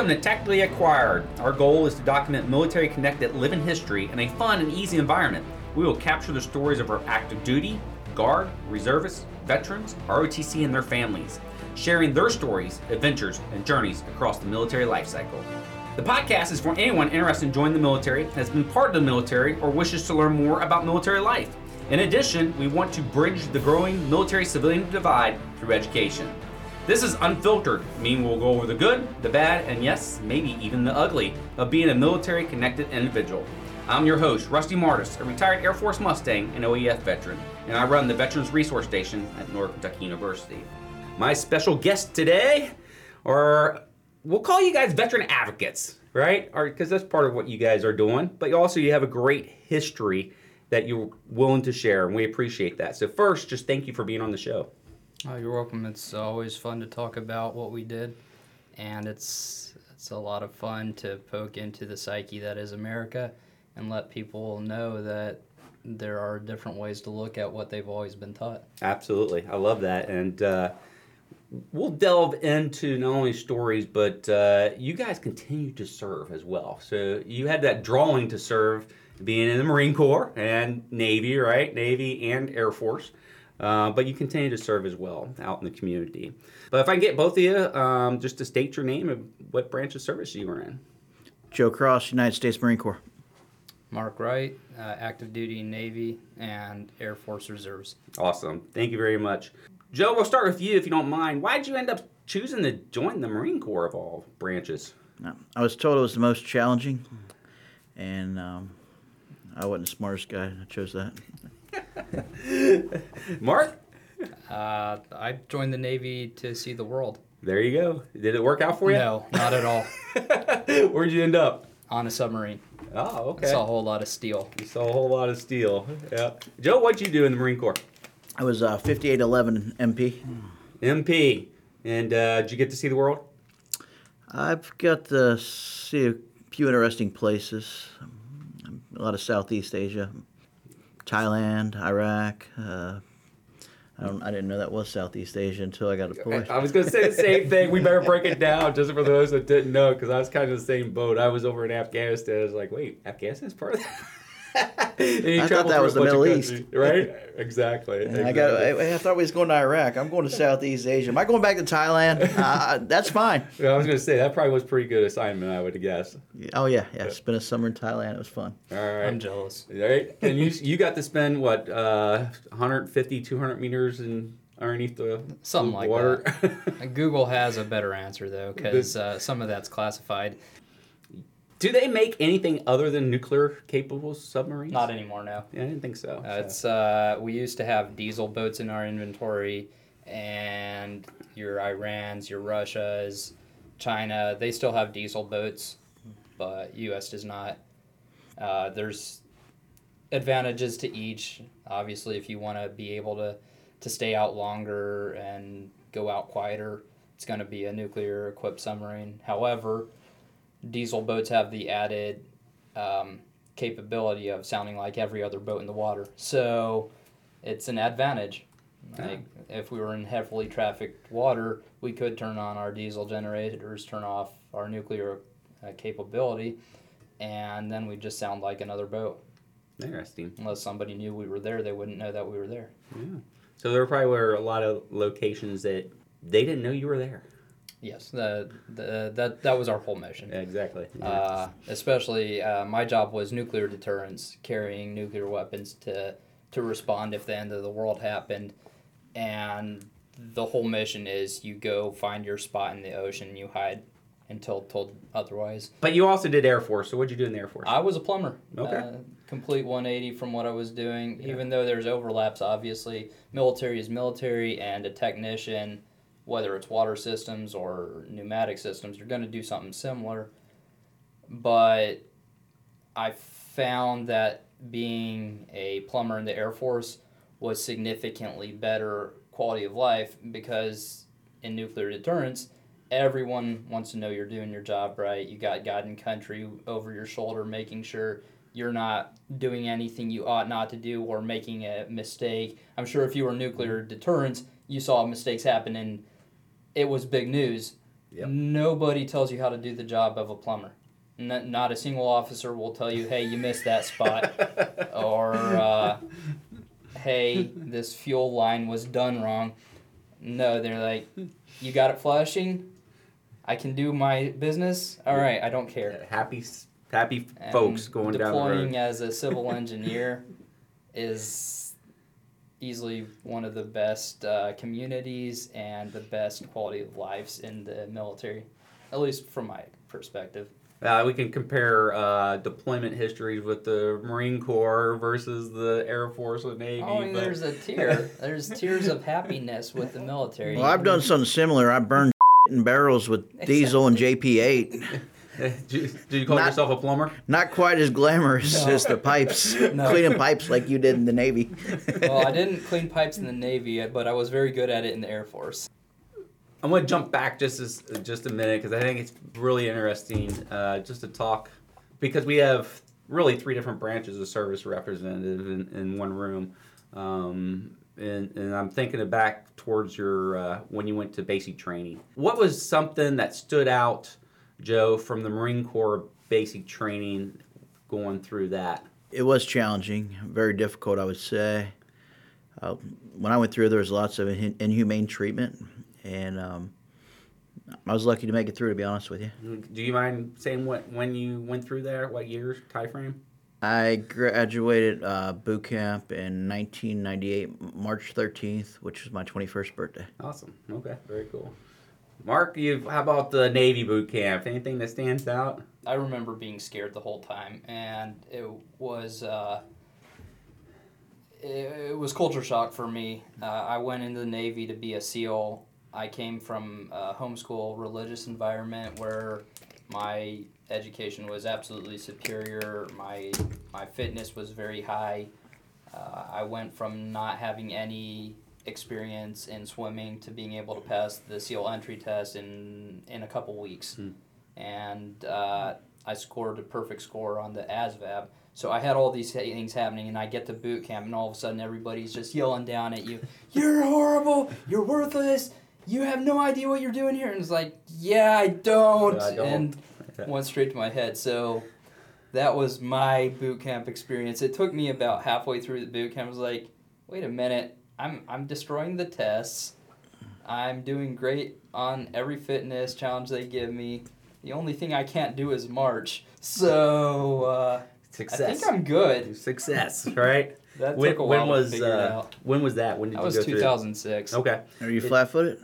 Welcome to Tactically Acquired. Our goal is to document military connected living history in a fun and easy environment. We will capture the stories of our active duty, guard, reservists, veterans, ROTC, and their families, sharing their stories, adventures, and journeys across the military life cycle. The podcast is for anyone interested in joining the military, has been part of the military, or wishes to learn more about military life. In addition, we want to bridge the growing military civilian divide through education. This is unfiltered, meaning we'll go over the good, the bad, and yes, maybe even the ugly of being a military connected individual. I'm your host, Rusty Martis, a retired Air Force Mustang and OEF veteran, and I run the Veterans Resource Station at North Kentucky University. My special guest today are, we'll call you guys veteran advocates, right? Because that's part of what you guys are doing, but also you have a great history that you're willing to share, and we appreciate that. So, first, just thank you for being on the show. Oh, you're welcome. It's always fun to talk about what we did, and it's it's a lot of fun to poke into the psyche that is America, and let people know that there are different ways to look at what they've always been taught. Absolutely, I love that, and uh, we'll delve into not only stories, but uh, you guys continue to serve as well. So you had that drawing to serve, being in the Marine Corps and Navy, right? Navy and Air Force. Uh, but you continue to serve as well out in the community. But if I can get both of you, um, just to state your name and what branch of service you were in. Joe Cross, United States Marine Corps. Mark Wright, uh, active duty Navy and Air Force Reserves. Awesome. Thank you very much. Joe, we'll start with you if you don't mind. Why did you end up choosing to join the Marine Corps of all branches? I was told it was the most challenging, and um, I wasn't the smartest guy. I chose that. Mark? Uh, I joined the Navy to see the world. There you go. Did it work out for you? No, not at all. Where'd you end up? On a submarine. Oh, okay. Saw a whole lot of steel. You saw a whole lot of steel. Yeah. Joe, what'd you do in the Marine Corps? I was uh, 5811 MP. MP. And uh, did you get to see the world? I've got to see a few interesting places. A lot of Southeast Asia, Thailand, Iraq. Uh, I don't. I didn't know that was Southeast Asia until I got a push. I was going to say the same thing. We better break it down just for those that didn't know, because I was kind of the same boat. I was over in Afghanistan. I was like, wait, Afghanistan's part of that? I thought that was the Middle East, right? Exactly. exactly. I got. I, I, thought we was going to Iraq. I'm going to Southeast Asia. Am I going back to Thailand? Uh, that's fine. I was going to say that probably was pretty good assignment. I would guess. Oh yeah, yeah. Spent a summer in Thailand. It was fun. All right. I'm jealous. All right. And you you got to spend what uh, 150, 200 meters in underneath the something like water. that. Google has a better answer though, because uh, some of that's classified. Do they make anything other than nuclear capable submarines? Not anymore, no. Yeah, I didn't think so. Uh, it's uh, we used to have diesel boats in our inventory, and your Irans, your Russias, China, they still have diesel boats, but U.S. does not. Uh, there's advantages to each. Obviously, if you want to be able to to stay out longer and go out quieter, it's going to be a nuclear equipped submarine. However, diesel boats have the added um, capability of sounding like every other boat in the water. So it's an advantage. Like if we were in heavily trafficked water, we could turn on our diesel generators, turn off our nuclear uh, capability, and then we just sound like another boat. Interesting. Unless somebody knew we were there, they wouldn't know that we were there. Yeah. So there probably were a lot of locations that they didn't know you were there. Yes, the, the that that was our whole mission. Yeah, exactly. Uh, especially, uh, my job was nuclear deterrence, carrying nuclear weapons to to respond if the end of the world happened, and the whole mission is you go find your spot in the ocean, you hide until told otherwise. But you also did Air Force. So what'd you do in the Air Force? I was a plumber. Okay. Uh, complete 180 from what I was doing. Yeah. Even though there's overlaps, obviously, military is military, and a technician, whether it's water systems or pneumatic systems, you're going to do something similar. But I found that being a plumber in the Air Force was significantly better quality of life because in nuclear deterrence, everyone wants to know you're doing your job right. You got God and country over your shoulder, making sure you're not doing anything you ought not to do or making a mistake. I'm sure if you were nuclear deterrence, you saw mistakes happen and it was big news. Yep. Nobody tells you how to do the job of a plumber. N- not a single officer will tell you, "Hey, you missed that spot," or uh, "Hey, this fuel line was done wrong." No, they're like, "You got it flushing. I can do my business. All right, I don't care." happy, happy And folks going down the deploying as a civil engineer is easily one of the best uh, communities and the best quality of lives in the military, at least from my perspective. Uh, we can compare uh, deployment histories with the Marine Corps versus the Air Force and Navy. Oh, I mean, but- there's a tier. There's tiers of happiness with the military. Well, I've done something similar. I burned in barrels with diesel and JP8. did, you, did you call Not- yourself a plumber? Not quite as glamorous No. as the pipes, No. cleaning pipes like you did in the Navy. well, I didn't clean pipes in the Navy, but I was very good at it in the Air Force. I'm going to jump back just as, just a minute because I think it's really interesting uh, just to talk because we have really three different branches of service represented in, in one room. Um, and, and I'm thinking back towards your uh, when you went to basic training. What was something that stood out, Joe, from the Marine Corps basic training going through that? It was challenging, very difficult, I would say. Uh, when I went through, there was lots of inhumane treatment, and um, I was lucky to make it through. To be honest with you, Do you mind saying what when you went through there, what year, time frame? I graduated uh, boot camp in 1998, March 13th, which was my 21st birthday. Awesome. Okay, very cool. Mark, you how about the Navy boot camp? Anything that stands out? I remember being scared the whole time, and it was uh, it, it was culture shock for me. Uh, I went into the Navy to be a SEAL. I came from a homeschool religious environment where my education was absolutely superior. My my fitness was very high. Uh, I went from not having any experience in swimming to being able to pass the SEAL entry test in in a couple weeks, Hmm. and uh, I scored a perfect score on the ASVAB. So I had all these things happening, and I get to boot camp, and all of a sudden everybody's just yelling down at you, "You're horrible! You're worthless! You have no idea what you're doing here!" And it's like, "Yeah, I don't." Yeah, I don't. And went straight to my head. So that was my boot camp experience. It took me about halfway through the boot camp. I was like, wait a minute, I'm I'm destroying the tests. I'm doing great on every fitness challenge they give me. The only thing I can't do is march. So uh, I think I'm good. Success, right? That when, took a when while was to figure it uh, out. when was that? When did That you was go through? 2006. Okay. Are you flat-footed?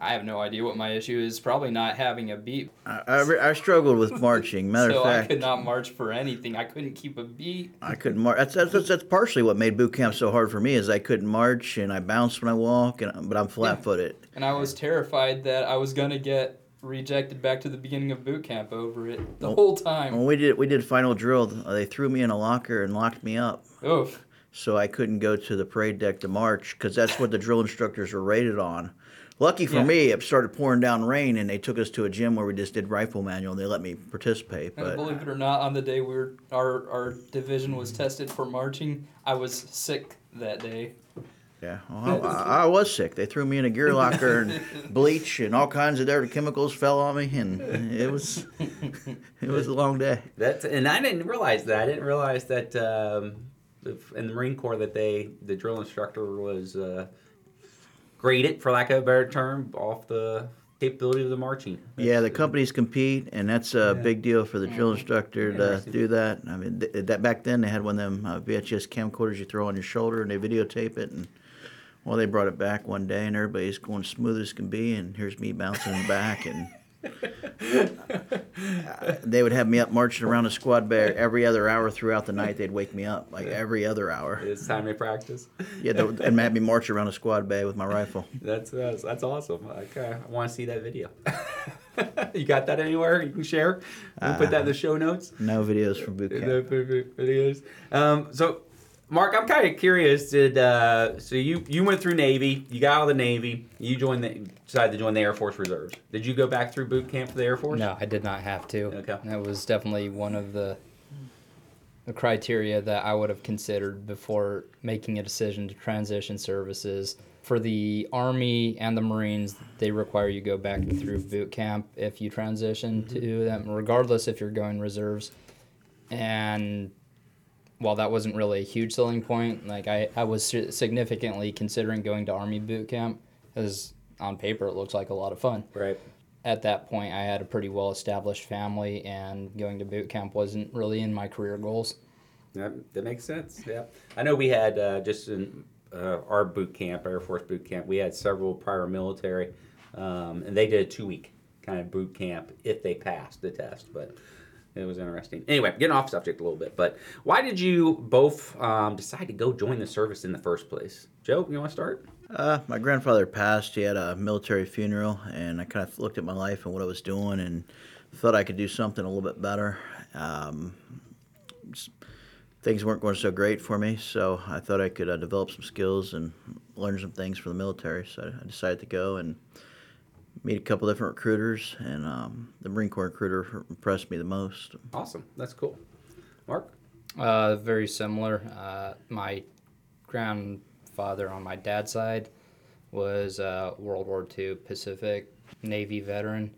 I have no idea what my issue is. Probably not having a beat. I, I, I struggled with marching. Matter so of I could not march for anything. I couldn't keep a beat. I couldn't march. That's, that's, that's, that's partially what made boot camp so hard for me is I couldn't march and I bounce when I walk, and but I'm flat-footed. and I was terrified that I was gonna get rejected back to the beginning of boot camp over it the Well- whole time. When we did we did final drill, they threw me in a locker and locked me up, Oof. so I couldn't go to the parade deck to march because that's what the drill instructors were rated on. Lucky for Yeah. me, it started pouring down rain, and they took us to a gym where we just did rifle manual, and they let me participate. And believe it or not, on the day we were our our division was tested for marching, I was sick that day. yeah, well, I, I was sick. They threw me in a gear locker, and bleach and all kinds of dirty chemicals fell on me, and it was it was a long day. That's and I didn't realize that. I didn't realize that um, in the Marine Corps that they the drill instructor was uh, graded, for lack of a better term, off the capability of the marching. Yeah, the companies compete, and that's a Yeah. big deal for the drill instructor to Interesting. do that. I mean, th- that back then they had one of them uh, VHS camcorders you throw on your shoulder, and they videotape it. And well, they brought it back one day, and everybody's going smooth as can be, and here's me bouncing back, and they would have me up marching around the squad bay every other hour throughout the night. They'd wake me up like every other hour. It's time to practice. Yeah, and have me march around a squad bay with my rifle. That's that's, that's awesome. Okay, I want to see that video. you got that anywhere you can share? We'll put that in the show notes. No videos from boot camp. vi- videos. Um, so, Mark, I'm kind of curious. Did uh, so you you went through Navy? You got out of the Navy. You joined the decided to join the Air Force Reserves. Did you go back through boot camp for the Air Force? No, I did not have to. Okay. That was definitely one of the the criteria that I would have considered before making a decision to transition services. For the Army and the Marines, they require you go back through boot camp if you transition to them, regardless if you're going reserves. And while that wasn't really a huge selling point, like I, I was significantly considering going to Army boot camp, because on paper it looks like a lot of fun Right. at that point I had a pretty well established family and going to boot camp wasn't really in my career goals. That, that makes sense. Yeah, I know we had uh, just in uh, our boot camp, Air Force boot camp, we had several prior military, um, and they did a two week kind of boot camp if they passed the test. But it was interesting. Anyway, getting off subject a little bit, but why did you both um, decide to go join the service in the first place? Joe, you want to start? Uh, my grandfather passed. He had a military funeral, and I kind of looked at my life and what I was doing, and thought I could do something a little bit better. Um, things weren't going so great for me, so I thought I could uh, develop some skills and learn some things for the military. So I decided to go and meet a couple different recruiters, and um, the Marine Corps recruiter impressed me the most. Awesome, that's cool. Mark. Uh, very similar. Uh, my grandfather on my dad's side was a World War II Pacific Navy veteran.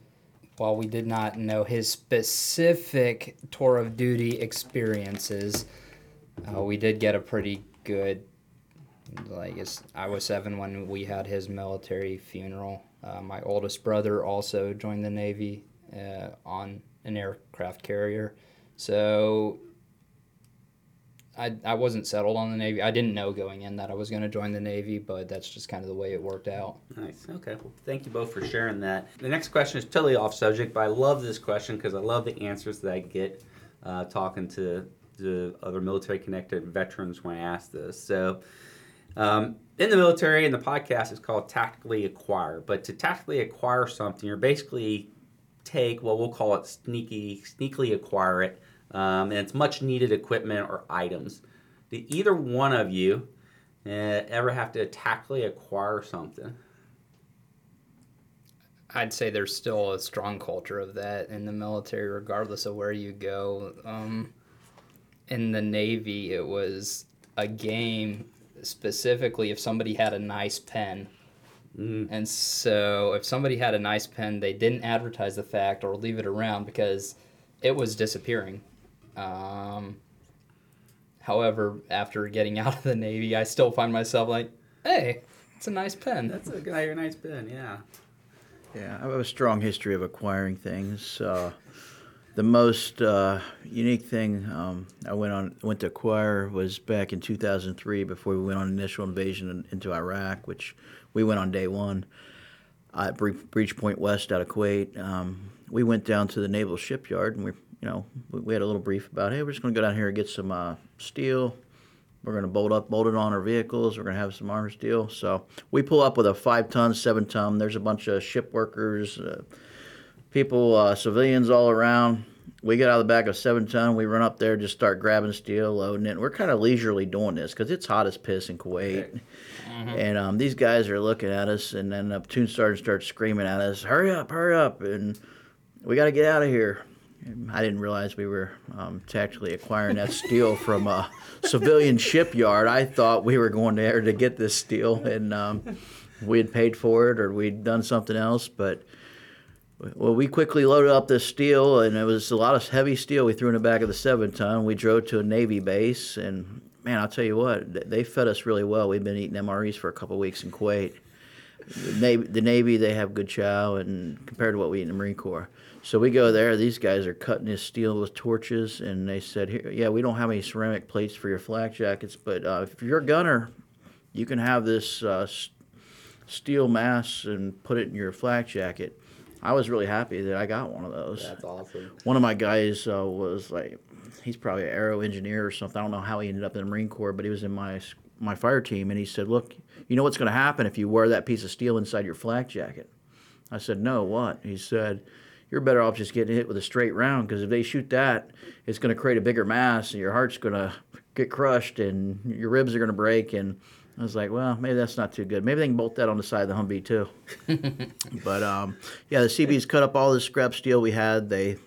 While we did not know his specific tour of duty experiences, uh, we did get a pretty good. Like it's, I was seven when we had his military funeral. Uh, my oldest brother also joined the Navy uh, on an aircraft carrier, so I, I wasn't settled on the Navy. I didn't know going in that I was going to join the Navy, but that's just kind of the way it worked out. Nice. Okay. Well, thank you both for sharing that. The next question is totally off subject, but I love this question because I love the answers that I get uh, talking to the other military connected veterans when I ask this. So, um, in the military, in the podcast it's called Tactically Acquire. But to tactically acquire something, you're basically take well, we'll call it sneaky, sneakily acquire it, um, and it's much needed equipment or items. Did either one of you uh, ever have to tactically acquire something? I'd say there's still a strong culture of that in the military, regardless of where you go. Um, in the Navy, it was a game specifically if somebody had a nice pen. Mm. And so if somebody had a nice pen, they didn't advertise the fact or leave it around because it was disappearing. Um, however, after getting out of the Navy, I still find myself like, hey, it's a nice pen. That's a good, a nice pen, yeah. Yeah, I have a strong history of acquiring things. Uh, the most uh, unique thing um, I went on went to acquire was back in 2003 before we went on initial invasion in, into Iraq, which we went on day one at Bre- Breach Point West out of Kuwait. Um, we went down to the naval shipyard and we, you know, we, we had a little brief about, hey, we're just going to go down here and get some uh, steel. We're going to bolt up, bolt it on our vehicles. We're going to have some armor steel. So we pull up with a five ton, seven ton. There's a bunch of ship workers, uh, people, uh, civilians all around. We get out of the back of seven ton. We run up there, just start grabbing steel, loading it. We're kind of leisurely doing this because it's hot as piss in Kuwait. And um, these guys are looking at us, and then the platoon sergeant starts screaming at us, "Hurry up, hurry up!" And we got to get out of here. I didn't realize we were um, tactically acquiring that steel from a civilian shipyard. I thought we were going there to get this steel, and um, we had paid for it or we'd done something else. But well, we quickly loaded up this steel, and it was a lot of heavy steel. We threw in the back of the seven ton. We drove to a Navy base, and man, I'll tell you what, they fed us really well. We've been eating MREs for a couple weeks in Kuwait. The Navy, the Navy, they have good chow, and compared to what we eat in the Marine Corps. So we go there. These guys are cutting this steel with torches, and they said, Here, "Yeah, we don't have any ceramic plates for your flak jackets, but uh, if you're a gunner, you can have this uh, steel mass and put it in your flak jacket." I was really happy that I got one of those. That's awesome. One of my guys uh, was like, he's probably an aero engineer or something. I don't know how he ended up in the Marine Corps, but he was in my my fire team, and he said, "Look, you know what's going to happen if you wear that piece of steel inside your flak jacket?" I said, "No, what?" He said, "You're better off just getting hit with a straight round because if they shoot that, it's going to create a bigger mass, and your heart's going to get crushed, and your ribs are going to break." And I was like, "Well, maybe that's not too good. Maybe they can bolt that on the side of the Humvee too." but um, yeah, the Seabees cut up all the scrap steel we had. They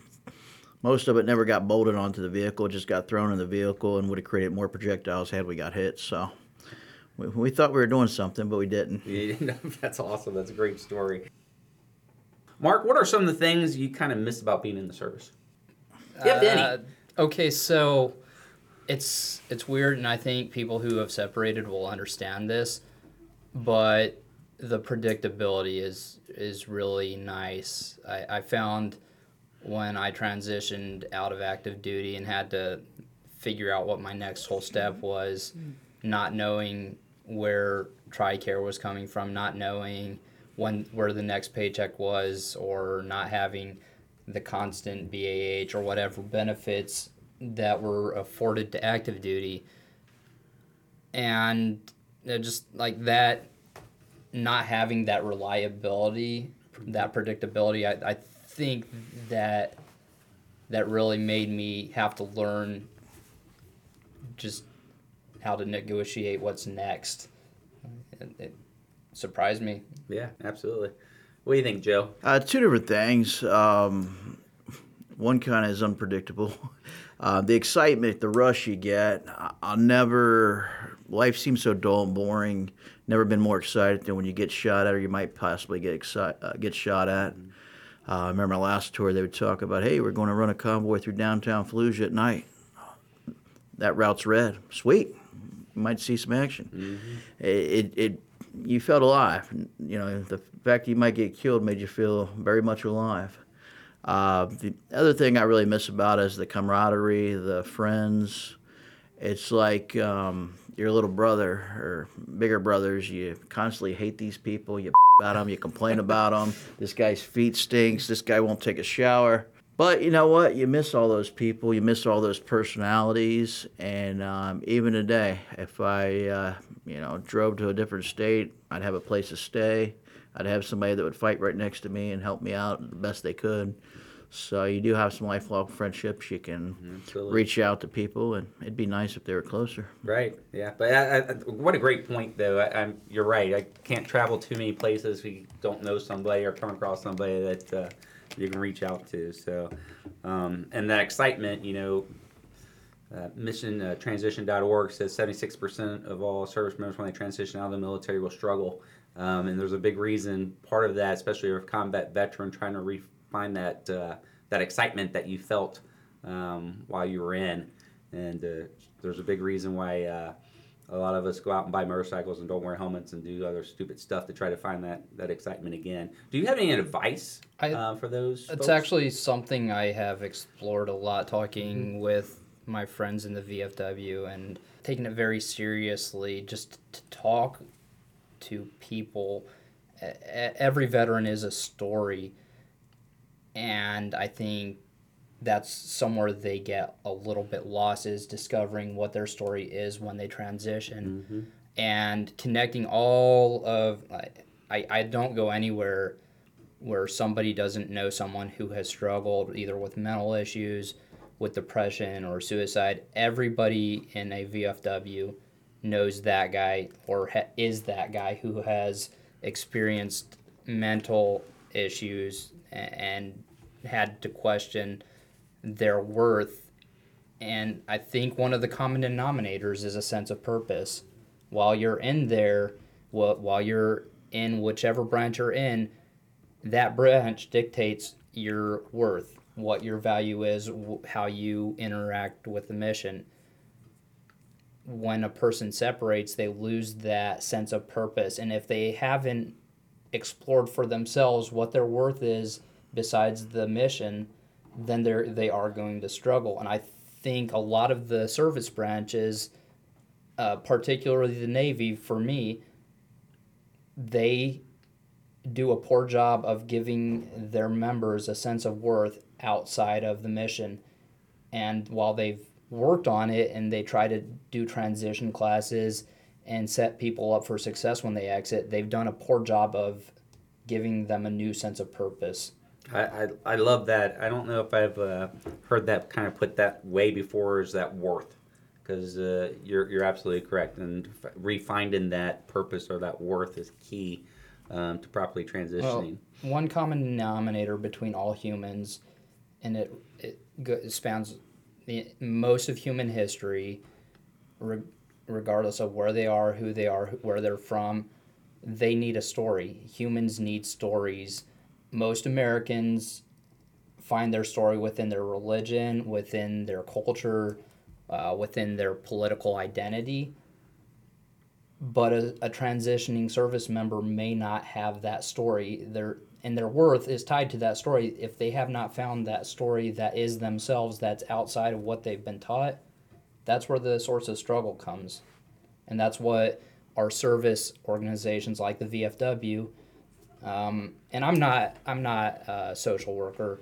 Most of it never got bolted onto the vehicle; just got thrown in the vehicle and would have created more projectiles had we got hit. So we, we thought we were doing something, but we didn't. Yeah, That's awesome. That's a great story. Mark, what are some of the things you kind of miss about being in the service? If any. Uh, okay, so it's it's weird, and I think people who have separated will understand this, but the predictability is is really nice. I, I found when I transitioned out of active duty and had to figure out what my next whole step was, not knowing where TRICARE was coming from, not knowing when where the next paycheck was, or not having the constant BAH or whatever benefits that were afforded to active duty. And just like that, not having that reliability, that predictability, I, I think that that really made me have to learn just how to negotiate what's next. It, it surprised me. Yeah, absolutely. What do you think, Joe? Uh, two different things. Um, one kind of is unpredictable. Uh, the excitement, the rush you get. I'll never. Life seems so dull and boring. Never been more excited than when you get shot at, or you might possibly get exci- uh, get shot at. Uh, I remember my last tour, they would talk about, "Hey, we're going to run a convoy through downtown Fallujah at night. That route's red. Sweet, you might see some action." It, it, it you felt alive. You know, the fact that you might get killed made you feel very much alive. Uh, the other thing I really miss about is the camaraderie, the friends. It's like um, your little brother or bigger brothers. You constantly hate these people. You about them. You complain about them. This guy's feet stinks. This guy won't take a shower. But you know what? You miss all those people. You miss all those personalities. And um, even today, if I, uh, you know, drove to a different state, I'd have a place to stay. I'd have somebody that would fight right next to me and help me out the best they could. So you do have some lifelong friendships. You can Absolutely. reach out to people, and it'd be nice if they were closer. Right. Yeah. But I, I, what a great point, though. I, I'm, you're right. I can't travel too many places We don't know somebody or come across somebody that uh, you can reach out to. So, um, and that excitement, you know, uh, mission uh, transition.org says 76% of all service members when they transition out of the military will struggle. Um, and there's a big reason, part of that, especially if a combat veteran trying to refine that, uh, that excitement that you felt um, while you were in. And uh, there's a big reason why uh, a lot of us go out and buy motorcycles and don't wear helmets and do other stupid stuff to try to find that, that excitement again. Do you have any advice I- uh, for those? It's folks? actually something I have explored a lot, talking with my friends in the VFW and taking it very seriously. Just to talk to people. Every veteran is a story, and I think that's somewhere they get a little bit lost is discovering what their story is when they transition mm-hmm. and connecting all of I, I, don't go anywhere where somebody doesn't know someone who has struggled either with mental issues, with depression or suicide. Everybody in a VFW knows that guy or ha- is that guy who has experienced mental issues and had to question their worth. And I think one of the common denominators is a sense of purpose. While you're in there, while you're in whichever branch you're in, that branch dictates your worth, what your value is, how you interact with the mission. When a person separates, they lose that sense of purpose. And if they haven't explored for themselves what their worth is besides the mission, then they're they are going to struggle. And I think a lot of the service branches, uh, particularly the Navy, for me, they do a poor job of giving their members a sense of worth outside of the mission. And while they've worked on it and they try to do transition classes and set people up for success when they exit, they've done a poor job of giving them a new sense of purpose. I, I, I love that. I don't know if I've uh, heard that kind of put that way before. Is that worth? Because uh, you're you're absolutely correct, and f- refinding that purpose or that worth is key um, to properly transitioning. one common denominator between all humans, and it, it spans the, most of human history, regardless of where they are, who they are, where they're from. They need a story. Humans need stories. Most Americans find their story within their religion, within their culture, uh, within their political identity. But a, a transitioning service member may not have that story. Their and their worth is tied to that story. If they have not found that story that is themselves, that's outside of what they've been taught, that's where the source of struggle comes, and that's what our service organizations like the VFW. Um, and I'm not I'm not a social worker.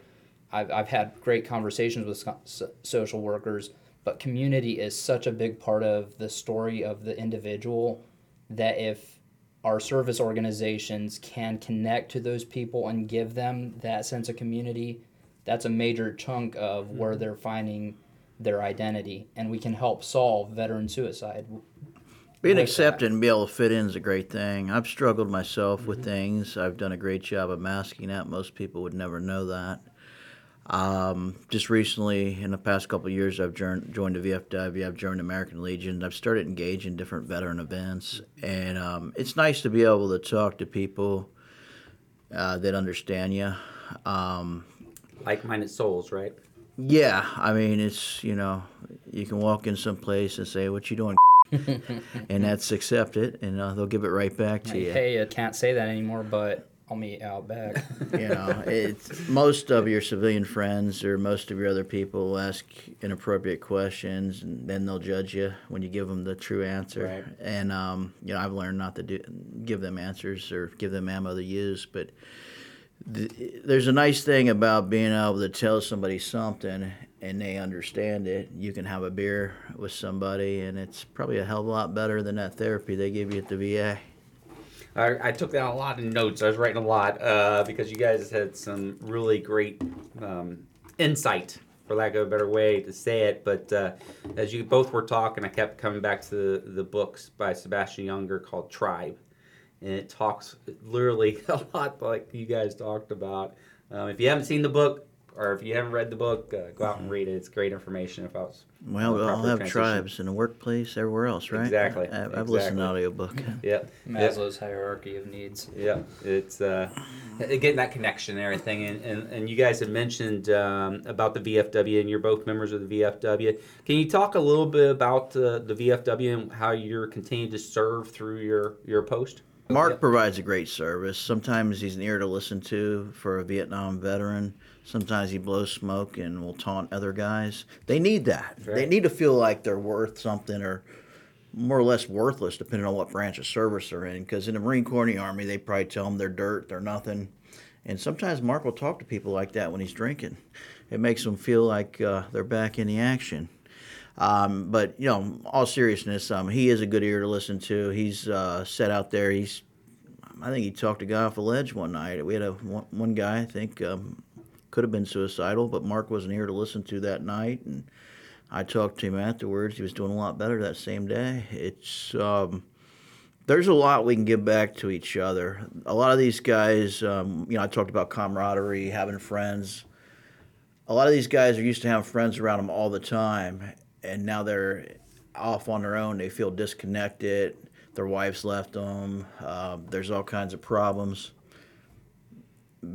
I've, I've had great conversations with so- social workers, but community is such a big part of the story of the individual that if our service organizations can connect to those people and give them that sense of community, that's a major chunk of where they're finding their identity, and we can help solve veteran suicide. Being accepted that. and be able to fit in is a great thing. I've struggled myself with things. I've done a great job of masking that. Most people would never know that. Um, just recently, in the past couple of years, I've joined, joined the VFW. I've joined the American Legion. I've started engaging in different veteran events, and um, it's nice to be able to talk to people uh, that understand you. Um, Like-minded souls, right? Yeah, I mean, it's you know, you can walk in some place and say, "What you doing?" and that's accepted, and uh, they'll give it right back to Like, you. hey, I can't say that anymore, but I'll meet out back. You know, it's most of your civilian friends or most of your other people will ask inappropriate questions, and then they'll judge you when you give them the true answer. Right. And um, you know, I've learned not to do give them answers or give them ammo to use, but. Th- There's a nice thing about being able to tell somebody something and they understand it. You can have a beer with somebody, and it's probably a hell of a lot better than that therapy they give you at the VA. I, I took down a lot of notes. I was writing a lot uh, because you guys had some really great um, insight, for lack of a better way to say it. But uh, as you both were talking, I kept coming back to the, the books by Sebastian Junger called Tribe. And it talks literally a lot like you guys talked about. Um, if you haven't seen the book, or if you haven't read the book, uh, go out and read it. It's great information about Well, we all have transition. tribes in the workplace, everywhere else, right? Exactly, I, I've listened to exactly. audiobook. Yep. yep. Maslow's hierarchy of needs. Yeah, it's uh, getting that connection and everything. And, and, and you guys had mentioned um, about the VFW, and you're both members of the VFW. Can you talk a little bit about uh, the VFW and how you're continuing to serve through your, your post? Mark Yep. provides a great service. Sometimes he's an ear to listen to for a Vietnam veteran. Sometimes he blows smoke and will taunt other guys. They need that. They need to feel like they're worth something or more or less worthless, depending on what branch of service they're in. Because in the Marine Corps and the Army, they probably tell them they're dirt, they're nothing. And sometimes Mark will talk to people like that when he's drinking. It makes them feel like uh, they're back in the action. Um, but you know, all seriousness, um, he is a good ear to listen to. He's uh, set out there. He's, I think he talked a guy off a ledge one night. We had a one, guy I think um, could have been suicidal, but Mark wasn't here to listen to that night, and I talked to him afterwards. He was doing a lot better that same day. It's um, there's a lot we can give back to each other. A lot of these guys, um, you know, I talked about camaraderie, having friends. A lot of these guys are used to having friends around them all the time, and now they're off on their own. They feel disconnected. Their wives left them. Uh, there's all kinds of problems.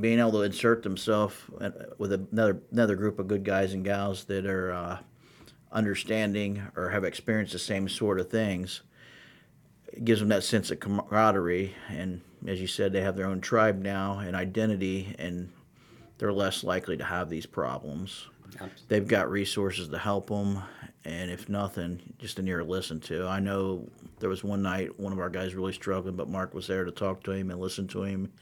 Being able to insert themselves with another another group of good guys and gals that are uh, understanding or have experienced the same sort of things it gives them that sense of camaraderie. And as you said, they have their own tribe now and identity, and they're less likely to have these problems. They've got resources to help them, and if nothing, just an ear to listen to. I know there was one night one of our guys really struggling, but Mark was there to talk to him and listen to him,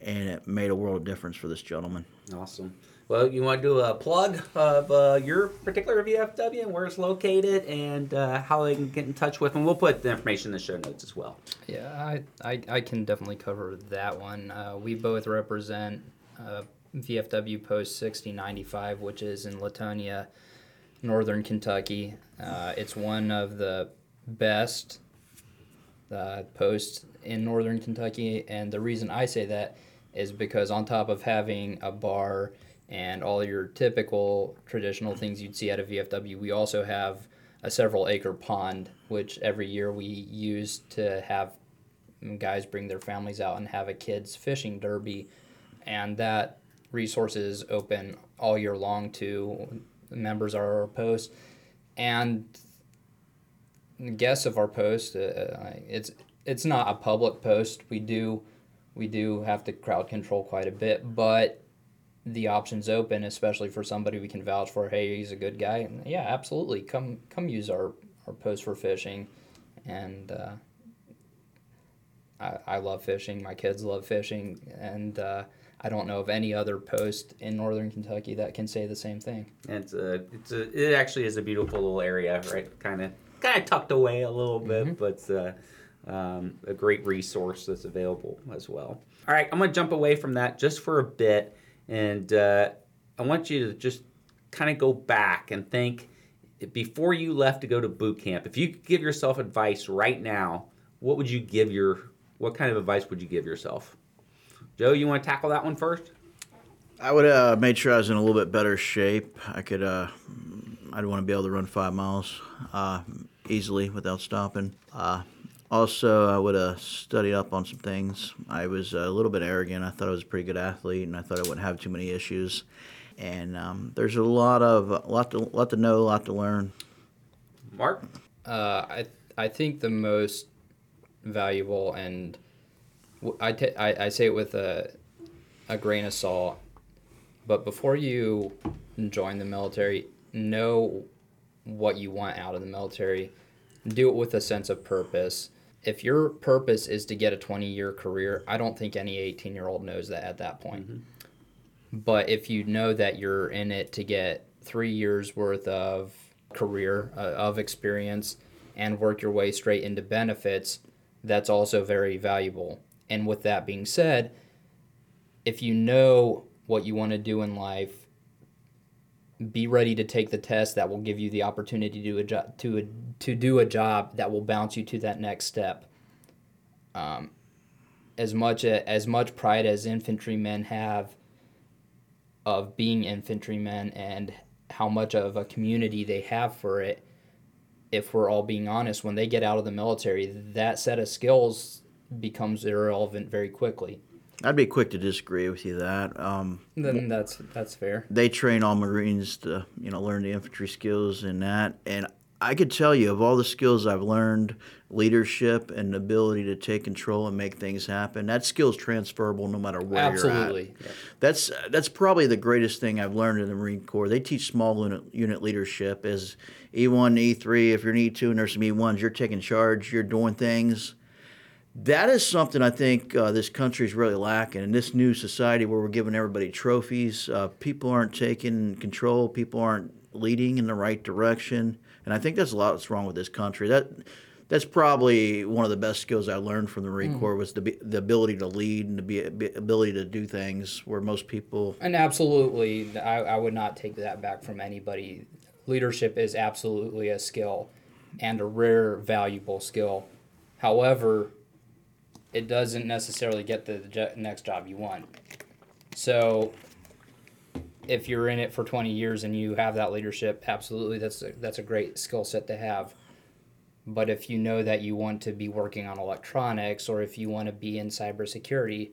and it made a world of difference for this gentleman. Awesome. Well, you want to do a plug of uh, your particular VFW and where it's located and uh, how they can get in touch with them? We'll put the information in the show notes as well. Yeah, I, I, I can definitely cover that one. Uh, we both represent uh, VFW Post 6095, which is in Latonia, northern Kentucky. Uh, it's one of the best uh, posts in northern Kentucky, and the reason I say that is because on top of having a bar and all your typical traditional things you'd see at a VFW. We also have a several acre pond, which every year we use to have guys bring their families out and have a kids fishing derby, and that resource is open all year long to members of our post and guests of our post. Uh, it's it's not a public post. We do we do have to crowd control quite a bit, but the options open, especially for somebody we can vouch for. Hey, he's a good guy. And yeah, absolutely. Come come use our our post for fishing, and uh, I I love fishing. My kids love fishing, and uh, I don't know of any other post in northern Kentucky that can say the same thing. It's a, it's a, it actually is a beautiful little area, right? Kind of, kind of tucked away a little bit, but uh, um, a great resource that's available as well. All right, I'm gonna jump away from that just for a bit, and uh, I want you to just kind of go back and think before you left to go to boot camp. If you could give yourself advice right now, what would you give your? What kind of advice would you give yourself? Joe, you want to tackle that one first? I would uh, made sure I was in a little bit better shape. I could. Uh, I'd want to be able to run five miles uh, easily without stopping. Uh, also, I would have studied up on some things. I was a little bit arrogant. I thought I was a pretty good athlete, and I thought I wouldn't have too many issues. And um, there's a lot of a lot to lot to know, a lot to learn. Mark, Uh, I I think the most valuable and w- I, I, I say it with a a grain of salt, but before you join the military, know what you want out of the military. Do it with a sense of purpose. If your purpose is to get a 20 year career, I don't think any 18 year old knows that at that point. But if you know that you're in it to get three years worth of career, uh, of experience, and work your way straight into benefits, that's also very valuable. And with that being said, if you know what you want to do in life, be ready to take the test that will give you the opportunity to to to do a job that will bounce you to that next step. Um, as much as much pride as infantrymen have of being infantrymen and how much of a community they have for it, if we're all being honest, when they get out of the military, that set of skills becomes irrelevant very quickly. I'd be quick to disagree with you that. Um, Then that's that's fair. they train all Marines to you know learn the infantry skills and that. And I could tell you of all the skills I've learned, leadership and ability to take control and make things happen. That skill's transferable no matter where you're Absolutely. at. That's that's probably the greatest thing I've learned in the Marine Corps. They teach small unit, unit leadership as E1, E3. If you're an E2 and there's some E1s, you're taking charge, you're doing things that is something I think uh, this country is really lacking. In this new society where we're giving everybody trophies, uh, people aren't taking control, people aren't leading in the right direction, and I think that's a lot that's wrong with this country. That that's probably one of the best skills I learned from the Marine Corps was the the ability to lead and the be, be- ability to do things where most people. And absolutely, I, I would not take that back from anybody. Leadership is absolutely a skill and a rare, valuable skill. However, it doesn't necessarily get the jo- next job you want. So, if you're in it for 20 years and you have that leadership, absolutely, that's a, that's a great skill set to have. But if you know that you want to be working on electronics or if you want to be in cybersecurity,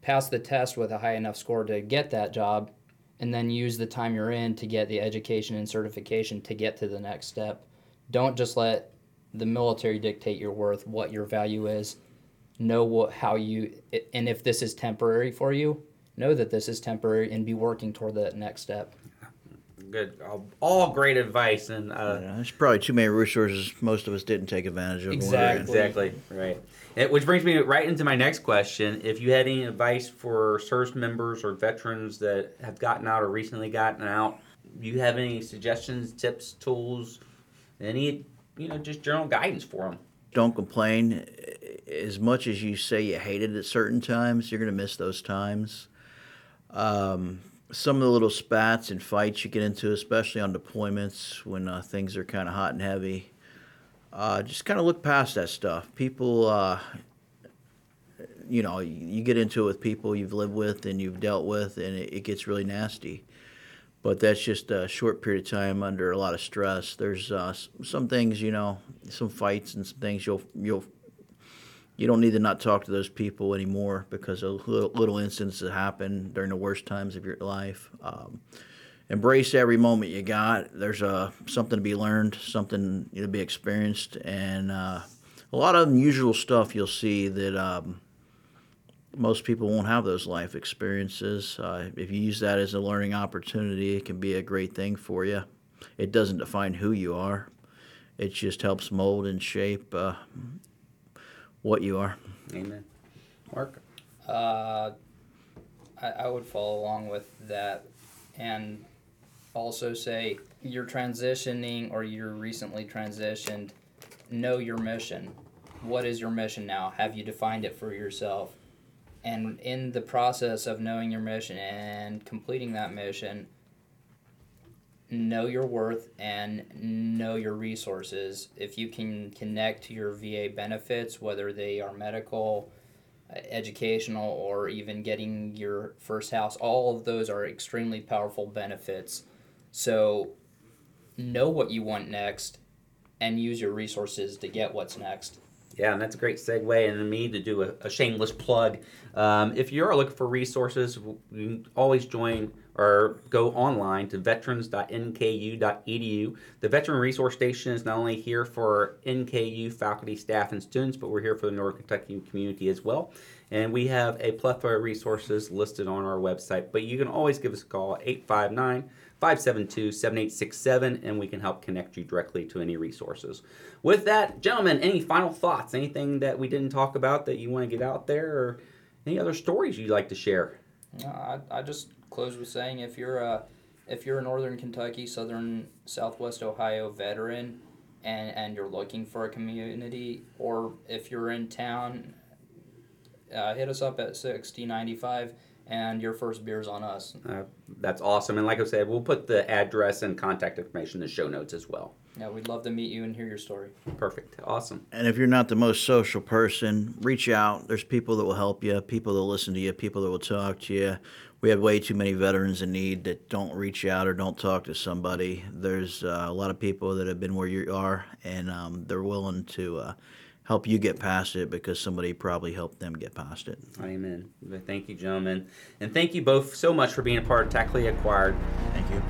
pass the test with a high enough score to get that job and then use the time you're in to get the education and certification to get to the next step. Don't just let the military dictate your worth, what your value is. Know what how you and if this is temporary for you, know that this is temporary and be working toward that next step. good, all, all great advice, and uh, Yeah, there's probably too many resources most of us didn't take advantage of. when we were in. Exactly. Exactly. Right. And which brings me right into my next question. If you had any advice for service members or veterans that have gotten out or recently gotten out, do you have any suggestions, tips, tools, any you know just general guidance for them? don't complain. As much as you say you hate it at certain times, you're going to miss those times. Um, some of the little spats and fights you get into, especially on deployments when uh, things are kind of hot and heavy, uh, just kind of look past that stuff. People, uh, you know, you, get into it with people you've lived with and you've dealt with, and it, it gets really nasty. But that's just a short period of time under a lot of stress. There's uh, some things, you know, some fights and some things you'll you'll you don't need to not talk to those people anymore because of little, little incidents that happen during the worst times of your life. Um, embrace every moment you got. There's uh, something to be learned, something to be experienced, and uh, a lot of unusual stuff you'll see that um, most people won't have those life experiences. Uh, if you use that as a learning opportunity, it can be a great thing for you. It doesn't define who you are. It just helps mold and shape uh, what you are. Amen. Mark? Uh, I, I would follow along with that and also say you're transitioning or you're recently transitioned. Know your mission. What is your mission now? Have you defined it for yourself? And in the process of knowing your mission and completing that mission, know your worth and know your resources. If you can connect to your VA benefits, whether they are medical, educational, or even getting your first house, all of those are extremely powerful benefits. So know what you want next and use your resources to get what's next. Yeah, and that's a great segue and me to do a, a shameless plug. Um, if you're looking for resources, you can always join or go online to veterans.nku.edu. The Veteran Resource Station is not only here for NKU faculty, staff, and students, but we're here for the Northern Kentucky community as well. And we have a plethora of resources listed on our website, but you can always give us a call 859 572 7867 and we can help connect you directly to any resources. With that, gentlemen, any final thoughts? Anything that we didn't talk about that you want to get out there or any other stories you'd like to share? I, I just close with saying if you're a if you're a Northern Kentucky, Southern Southwest Ohio veteran, and and you're looking for a community, or if you're in town, uh, hit us up at sixty ninety five, and your first beer's on us. Uh, that's awesome. And like I said, we'll put the address and contact information in the show notes as well. Yeah, we'd love to meet you and hear your story. Perfect. Awesome. And if you're not the most social person, reach out. There's people that will help you, people that will listen to you, people that will talk to you. We have way too many veterans in need that don't reach out or don't talk to somebody. There's uh, a lot of people that have been where you are, and um, they're willing to uh, help you get past it because somebody probably helped them get past it. Amen. Thank you, gentlemen. And thank you both so much for being a part of Tactically Acquired. Thank you.